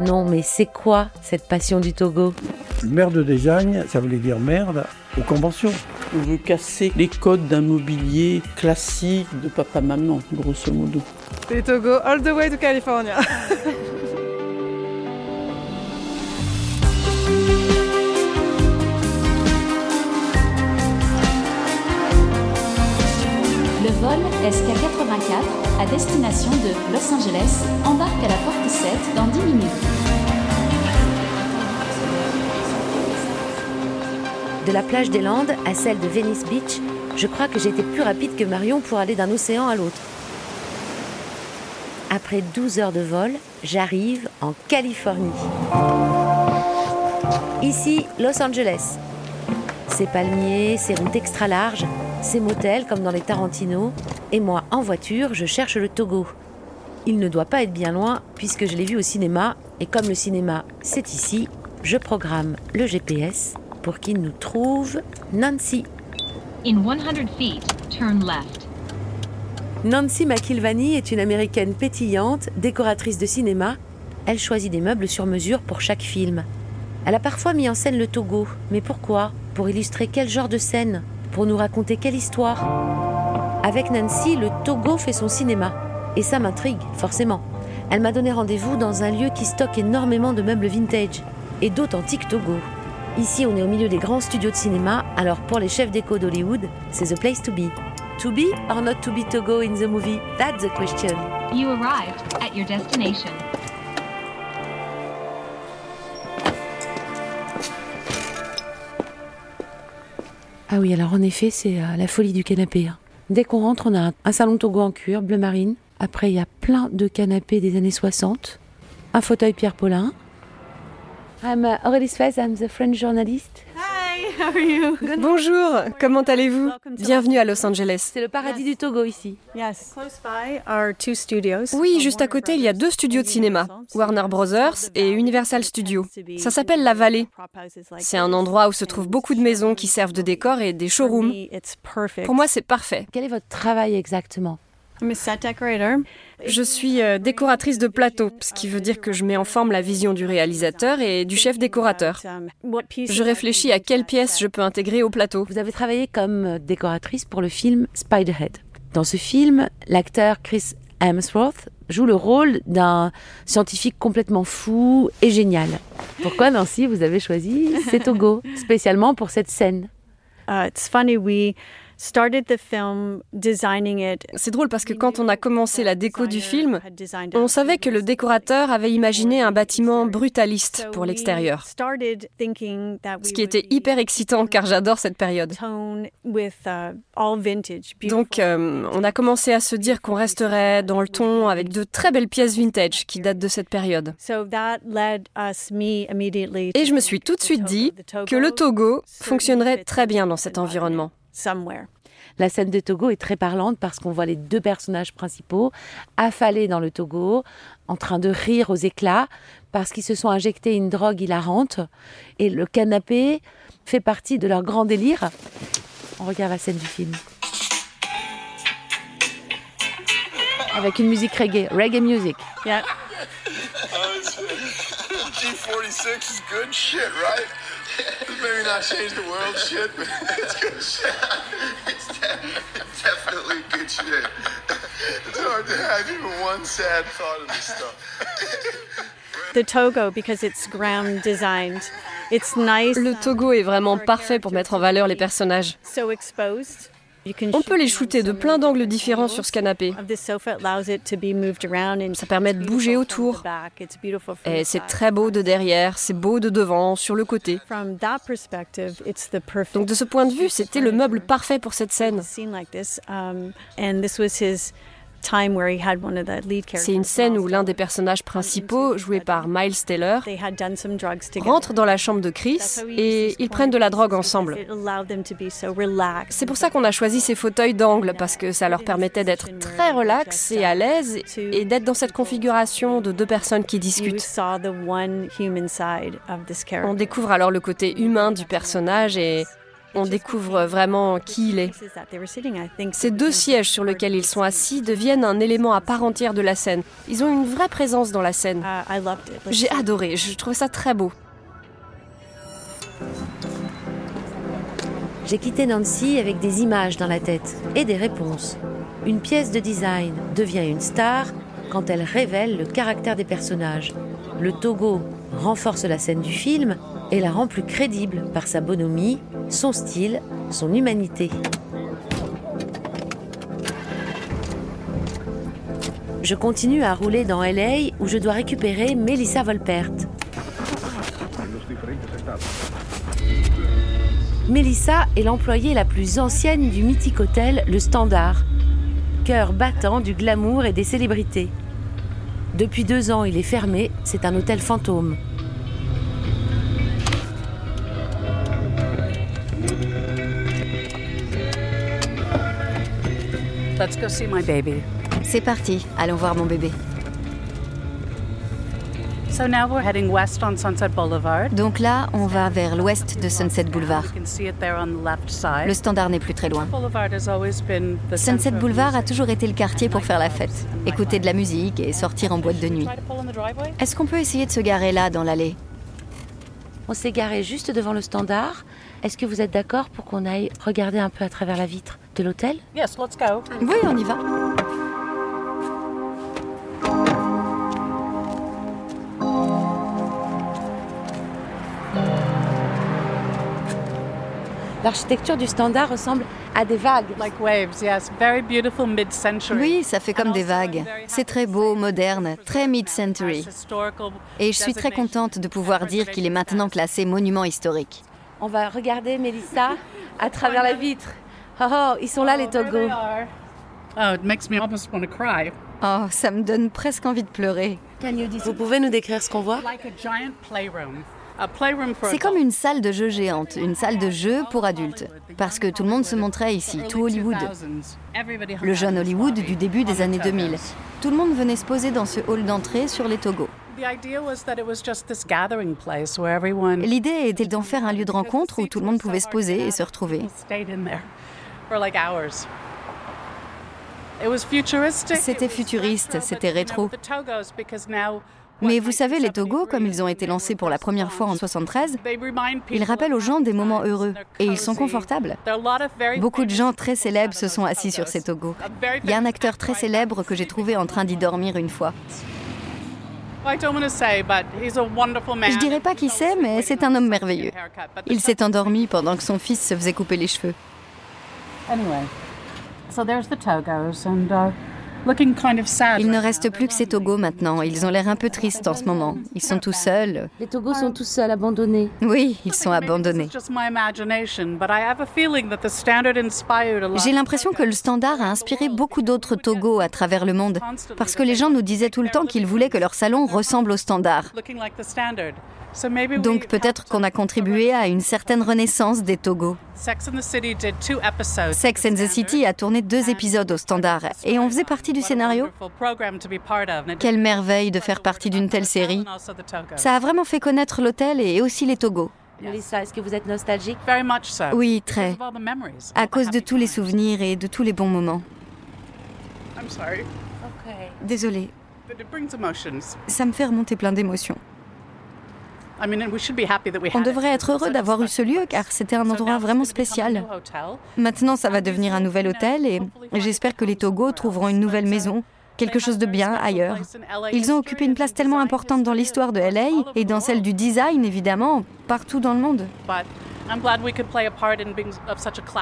Non, mais c'est quoi cette passion du Togo? Merde design, ça voulait dire merde aux conventions. On veut casser les codes d'un mobilier classique de papa-maman, grosso modo. Et Togo, all the way to California. vol SK-84 à destination de Los Angeles embarque à la porte 7 dans 10 minutes. De la plage des Landes à celle de Venice Beach, je crois que été plus rapide que Marion pour aller d'un océan à l'autre. Après 12 heures de vol, j'arrive en Californie. Ici, Los Angeles. Ces palmiers, ces routes extra larges, ces motels comme dans les Tarantino, et moi en voiture, je cherche le Togo. Il ne doit pas être bien loin puisque je l'ai vu au cinéma, et comme le cinéma c'est ici, je programme le GPS pour qu'il nous trouve Nancy. In 100 feet, turn left. Nancy McIlvany est une américaine pétillante, décoratrice de cinéma. Elle choisit des meubles sur mesure pour chaque film. Elle a parfois mis en scène le Togo, mais pourquoi? Pour illustrer quel genre de scène? Pour nous raconter quelle histoire Avec Nancy, le Togo fait son cinéma. Et ça m'intrigue, forcément. Elle m'a donné rendez-vous dans un lieu qui stocke énormément de meubles vintage et d'authentiques Togo. Ici, on est au milieu des grands studios de cinéma, alors pour les chefs d'écho d'Hollywood, c'est the place to be. To be or not to be Togo in the movie? That's the question. You arrived at your destination. Ah oui, alors en effet, c'est euh, la folie du canapé. hein. Dès qu'on rentre, on a un, salon Togo en cuir, bleu marine. Après, il y a plein de canapés des années 60. Un fauteuil Pierre Paulin. I'm uh, Aurélie Svez, I'm the French journalist. Hi, how are you? Bonjour, comment allez-vous? Bienvenue à Los Angeles. C'est le paradis du Togo ici. Yes. Close by are two studios. Oui, juste à côté, il y a deux studios de cinéma, Warner Brothers et Universal Studios. Ça s'appelle La Vallée. C'est un endroit où se trouvent beaucoup de maisons qui servent de décor et des showrooms. Pour moi, c'est parfait. Quel est votre travail exactement? I'm a set decorator. Je suis euh, décoratrice de plateau, ce qui veut dire que je mets en forme la vision du réalisateur et du chef décorateur. Je réfléchis à quelle pièce je peux intégrer au plateau. Vous avez travaillé comme décoratrice pour le film Spiderhead. Dans ce film, l'acteur Chris Hemsworth joue le rôle d'un scientifique complètement fou et génial. Pourquoi, Nancy, vous avez choisi ces Togo, spécialement pour cette scène? Uh, it's funny, we C'est drôle parce que quand on a commencé la déco du film, on savait que le décorateur avait imaginé un bâtiment brutaliste pour l'extérieur. Ce qui était hyper excitant car j'adore cette période. Donc euh, on a commencé à se dire qu'on resterait dans le ton avec de très belles pièces vintage qui datent de cette période. Et je me suis tout de suite dit que le Togo fonctionnerait très bien dans cet environnement. La scène de Togo est très parlante parce qu'on voit les deux personnages principaux affalés dans le Togo, en train de rire aux éclats parce qu'ils se sont injectés une drogue hilarante. Et le canapé fait partie de leur grand délire. On regarde la scène du film. Avec une musique reggae, reggae music. Yeah. G46 is good shit, right? Maybe not change the world shit, but it's good shit. It's definitely good shit. It's hard to have even one sad thought of this stuff. The Togo, because it's ground designed, it's nice. Le Togo est vraiment parfait pour mettre en valeur les personnages. So exposed. On peut les shooter de plein d'angles différents sur ce canapé. Ça permet de bouger autour. Et c'est très beau de derrière, c'est beau de devant, sur le côté. Donc de ce point de vue, c'était le meuble parfait pour cette scène. C'est une scène où l'un des personnages principaux, joué par Miles Taylor, rentre dans la chambre de Chris et ils prennent de la drogue ensemble. C'est pour ça qu'on a choisi ces fauteuils d'angle, parce que ça leur permettait d'être très relax et à l'aise et d'être dans cette configuration de deux personnes qui discutent. On découvre alors le côté humain du personnage et On découvre vraiment qui il est. Ces deux sièges sur lesquels ils sont assis deviennent un élément à part entière de la scène. Ils ont une vraie présence dans la scène. J'ai adoré, je trouvais ça très beau. J'ai quitté Nancy avec des images dans la tête et des réponses. Une pièce de design devient une star quand elle révèle le caractère des personnages. Le Togo renforce la scène du film et la rend plus crédible par sa bonhomie, son style, son humanité. Je continue à rouler dans LA où je dois récupérer Melissa Volpert. Melissa est l'employée la plus ancienne du mythique hôtel Le Standard, cœur battant du glamour et des célébrités. Depuis deux ans, il est fermé, c'est un hôtel fantôme. Let's go see my baby. C'est parti, allons voir mon bébé. Donc là, on va vers l'ouest de Sunset Boulevard. Le standard n'est plus très loin. Sunset Boulevard a toujours été le quartier pour faire la fête, écouter de la musique et sortir en boîte de nuit. Est-ce qu'on peut essayer de se garer là, dans l'allée? On s'est garé juste devant le standard. Est-ce que vous êtes d'accord pour qu'on aille regarder un peu à travers la vitre? De l'hôtel Oui, on y va. L'architecture du standard ressemble à des vagues. Oui, ça fait comme des vagues. C'est très beau, moderne, très mid-century. Et je suis très contente de pouvoir dire qu'il est maintenant classé monument historique. On va regarder Mélissa à travers la vitre. Oh, oh ils sont là les Togos. Oh, ça me donne presque envie de pleurer. Vous pouvez nous décrire ce qu'on voit? C'est comme une salle de jeu géante, une salle de jeu pour adultes, parce que tout le monde se montrait ici, tout Hollywood. Le jeune Hollywood du début des années 2000. Tout le monde venait se poser dans ce hall d'entrée sur les Togo. L'idée était d'en faire un lieu de rencontre où tout le monde pouvait se poser et se retrouver. C'était futuriste, c'était rétro. Mais vous savez, les Togo, comme ils ont été lancés pour la première fois en 73, ils rappellent aux gens des moments heureux et ils sont confortables. Beaucoup de gens très célèbres se sont assis sur ces Togo. Il y a un acteur très célèbre que j'ai trouvé en train d'y dormir une fois. Je dirais pas qui c'est, mais c'est un homme merveilleux. Il s'est endormi pendant que son fils se faisait couper les cheveux. Il ne reste plus que ces Togos maintenant. Ils ont l'air un peu tristes en ce moment. Ils sont tout seuls. Les Togos sont tous seuls, abandonnés. Oui, ils sont abandonnés. J'ai l'impression que le standard a inspiré beaucoup d'autres Togos à travers le monde, parce que les gens nous disaient tout le temps qu'ils voulaient que leur salon ressemble au standard. Donc peut-être qu'on a contribué à une certaine renaissance des Togo. Sex and the City a tourné deux épisodes au standard et on faisait partie du scénario. Quelle merveille de faire partie d'une telle série. Ça a vraiment fait connaître l'hôtel et aussi les Togo. Melissa, est-ce que vous êtes nostalgique? Oui, très. À cause de tous les souvenirs et de tous les bons moments. Désolée. Ça me fait remonter plein d'émotions. On devrait être heureux d'avoir eu ce lieu car c'était un endroit vraiment spécial. Maintenant, ça va devenir un nouvel hôtel et j'espère que les Togo trouveront une nouvelle maison, quelque chose de bien ailleurs. Ils ont occupé une place tellement importante dans l'histoire de LA et dans celle du design, évidemment, partout dans le monde.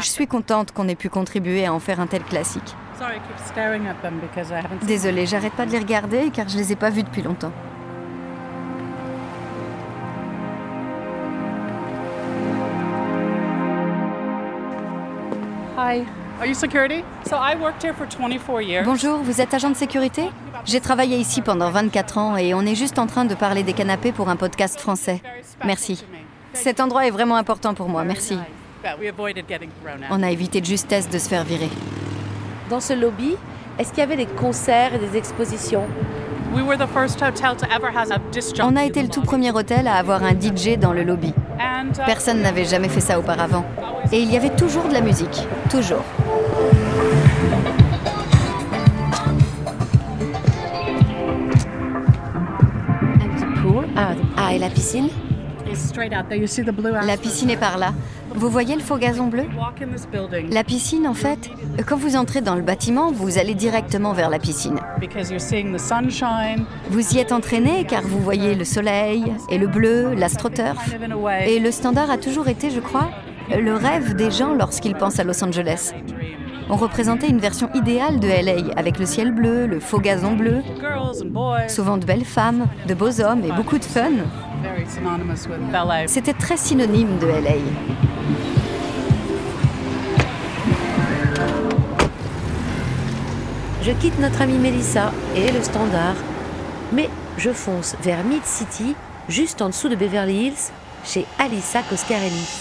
Je suis contente qu'on ait pu contribuer à en faire un tel classique. Désolée, j'arrête pas de les regarder car je les ai pas vus depuis longtemps. Bonjour, vous êtes agent de sécurité? J'ai travaillé ici pendant 24 ans et on est juste en train de parler des canapés pour un podcast français. Merci. Cet endroit est vraiment important pour moi, merci. On a évité de justesse de se faire virer. Dans ce lobby, est-ce qu'il y avait des concerts et des expositions? On a été le tout premier hôtel à avoir un DJ dans le lobby. Uh, Personne n'avait jamais fait ça auparavant. Et il y avait toujours de la musique, toujours. Ah, ah, et la piscine? La piscine est par là. Vous voyez le faux gazon bleu? La piscine, en fait, quand vous entrez dans le bâtiment, vous allez directement vers la piscine. Vous y êtes entraîné car vous voyez le soleil et le bleu, l'astroturf. Et le standard a toujours été, je crois, le rêve des gens lorsqu'ils pensent à Los Angeles. On représentait une version idéale de LA avec le ciel bleu, le faux gazon bleu, souvent de belles femmes, de beaux hommes et beaucoup de fun. C'était très synonyme de LA. Je quitte notre amie Melissa et le standard, mais je fonce vers Mid City, juste en dessous de Beverly Hills, chez Alissa Coscarelli.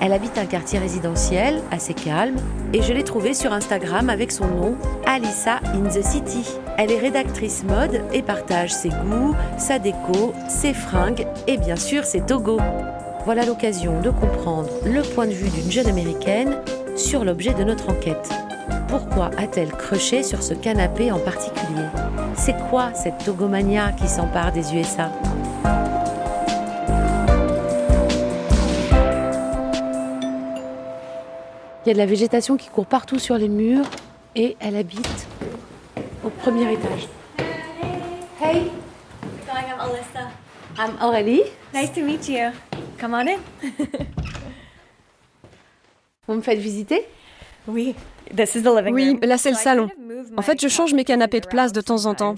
Elle habite un quartier résidentiel assez calme et je l'ai trouvée sur Instagram avec son nom, Alissa in the City. Elle est rédactrice mode et partage ses goûts, sa déco, ses fringues et bien sûr ses togos. Voilà l'occasion de comprendre le point de vue d'une jeune américaine sur l'objet de notre enquête. Pourquoi a-t-elle crushé sur ce canapé en particulier? C'est quoi cette togomania qui s'empare des USA y a de la végétation qui court partout sur les murs et elle habite au premier étage. Hey. I'm Alyssa. I'm Aurélie. Nice to meet you. Come on in. Vous me faites visiter? Oui. This is the living Oui, room. là c'est le salon. En fait, je change mes canapés de place de temps en temps.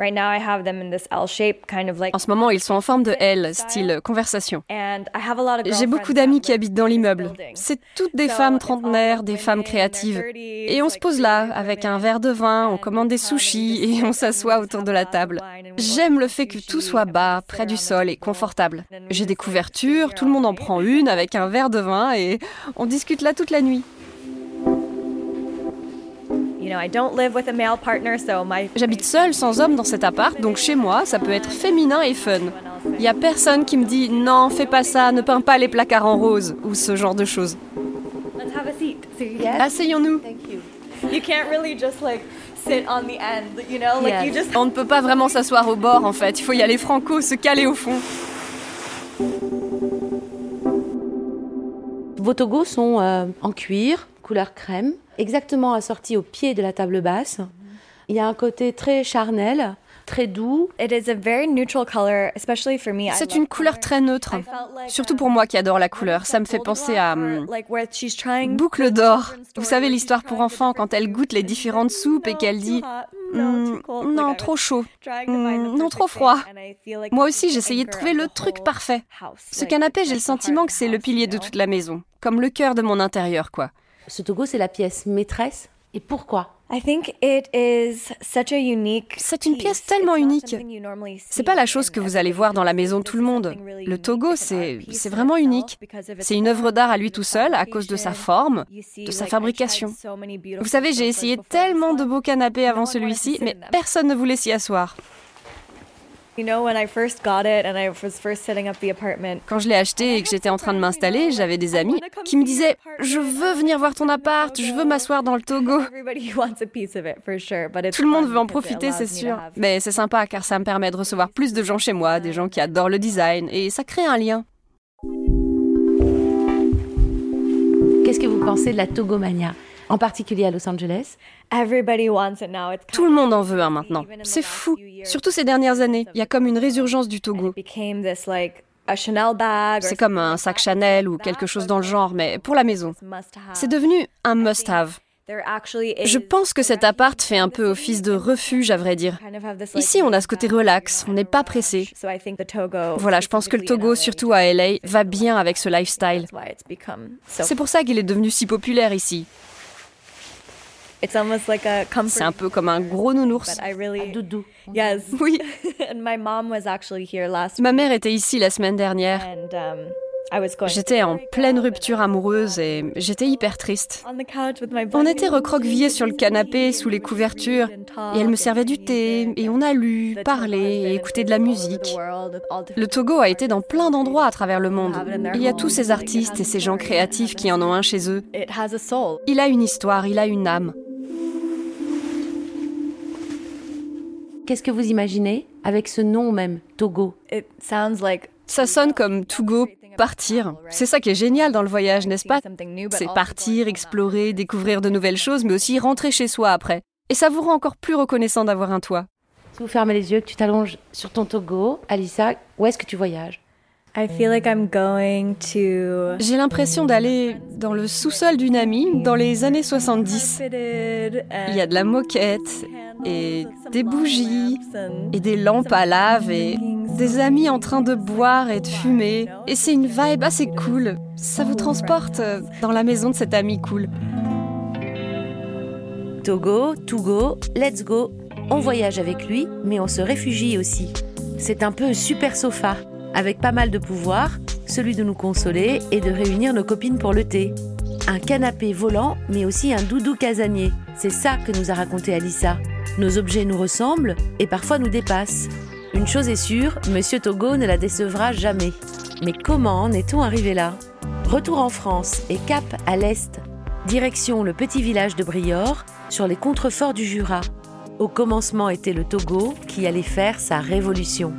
Sometimes. Right now I have them in this L shape, kind of like. En ce moment, ils sont en forme de L, style conversation. And I have a lot of J'ai beaucoup d'amis qui habitent dans l'immeuble. C'est toutes des femmes trentenaires, des femmes créatives. Et on se pose là, avec un verre de vin, on commande des sushis et on s'assoit autour de la table. J'aime le fait que tout soit bas, près du sol et confortable. J'ai des couvertures, tout le monde en prend une avec un verre de vin et on discute là toute la nuit. J'habite seule, sans homme dans cet appart, donc chez moi, ça peut être féminin et fun. Il y a personne qui me dit non, fais pas ça, ne peins pas les placards en rose ou ce genre de choses. Let's have a seat. So you, Asseyons-nous. you can't really just like sit on the end, you know? Like you just. On ne peut pas vraiment s'asseoir au bord en fait, il faut y aller franco, se caler au fond. Vos togos sont euh, en cuir, couleur crème, exactement assortis au pied de la table basse. Il y a un côté très charnel, très doux. It is a very neutral color, especially for me. I C'est une couleur très neutre. Surtout pour moi qui adore la couleur. Ça me fait penser à hum, like where she's trying Boucle d'or. Vous savez l'histoire pour enfants quand elle goûte les différentes soupes et qu'elle dit Hum, non, trop chaud. Hum, non, trop froid. Moi aussi, j'essayais de trouver le truc parfait. Ce canapé, j'ai le sentiment que c'est le pilier de toute la maison. Comme le cœur de mon intérieur, quoi. Ce togo, c'est la pièce maîtresse. Et pourquoi? I think it is such a unique. C'est une pièce tellement unique. C'est pas la chose que vous allez voir dans la maison de tout le monde. Le Togo, c'est c'est vraiment unique. C'est une œuvre d'art à lui tout seul à cause de sa forme, de sa fabrication. Vous savez, j'ai essayé tellement de beaux canapés avant celui-ci, mais personne ne voulait s'y asseoir. Quand je l'ai acheté et que j'étais en train de m'installer, j'avais des amis qui me disaient Je veux venir voir ton appart, je veux m'asseoir dans le Togo. Tout le monde veut en profiter, c'est sûr. Mais c'est sympa car ça me permet de recevoir plus de gens chez moi, des gens qui adorent le design, et ça crée un lien. Qu'est-ce que vous pensez de la togomania? En particulier à Los Angeles Everybody wants it now. It's Tout le monde en veut un maintenant. C'est fou. Surtout ces dernières années. Il y a comme une résurgence du Togo. became this like a Chanel bag. or C'est comme un sac Chanel ou quelque chose dans le genre, mais pour la maison. C'est devenu un must-have. Je pense que cet appart fait un peu office de refuge, à vrai dire. Ici, on a ce côté relax, on n'est pas pressé. So I think the Togo. Voilà, je pense que le Togo, surtout à LA, va bien avec ce lifestyle. That's why it's become so. C'est pour ça qu'il est devenu si populaire ici. It's almost like a comfort. C'est un peu comme un gros nounours. Really. Doudou. Yes. Oui. and my mom was actually here last Ma mère était ici la semaine dernière. and um, J'étais en pleine rupture amoureuse et j'étais hyper triste. On était recroquevillés sur le canapé sous les couvertures et elle me servait du thé et on a lu, parlé et écouté de la musique. Le Togo a été dans plein d'endroits à travers le monde. Il y a tous ces artistes et ces gens créatifs qui en ont un chez eux. Il a une histoire, il a une âme. Qu'est-ce que vous imaginez avec ce nom même, Togo Ça sonne comme to go, partir. C'est ça qui est génial dans le voyage, n'est-ce pas? C'est partir, explorer, découvrir de nouvelles choses, mais aussi rentrer chez soi après. Et ça vous rend encore plus reconnaissant d'avoir un toit. Si vous fermez les yeux, que tu t'allonges sur ton Togo, Alissa, où est-ce que tu voyages? J'ai l'impression d'aller dans le sous-sol d'une amie dans les années 70. Il y a de la moquette et des bougies et des lampes à lave et des amis en train de boire et de fumer. Et c'est une vibe assez cool. Ça vous transporte dans la maison de cet ami cool. Togo, Togo, let's go. On voyage avec lui, mais on se réfugie aussi. C'est un peu super sofa avec pas mal de pouvoir, celui de nous consoler et de réunir nos copines pour le thé. Un canapé volant, mais aussi un doudou casanier. C'est ça que nous a raconté Alissa. Nos objets nous ressemblent et parfois nous dépassent. Une chose est sûre, Monsieur Togo ne la décevra jamais. Mais comment en est-on arrivé là? Retour en France et cap à l'est. Direction le petit village de Briord, sur les contreforts du Jura. Au commencement était le Togo qui allait faire sa révolution.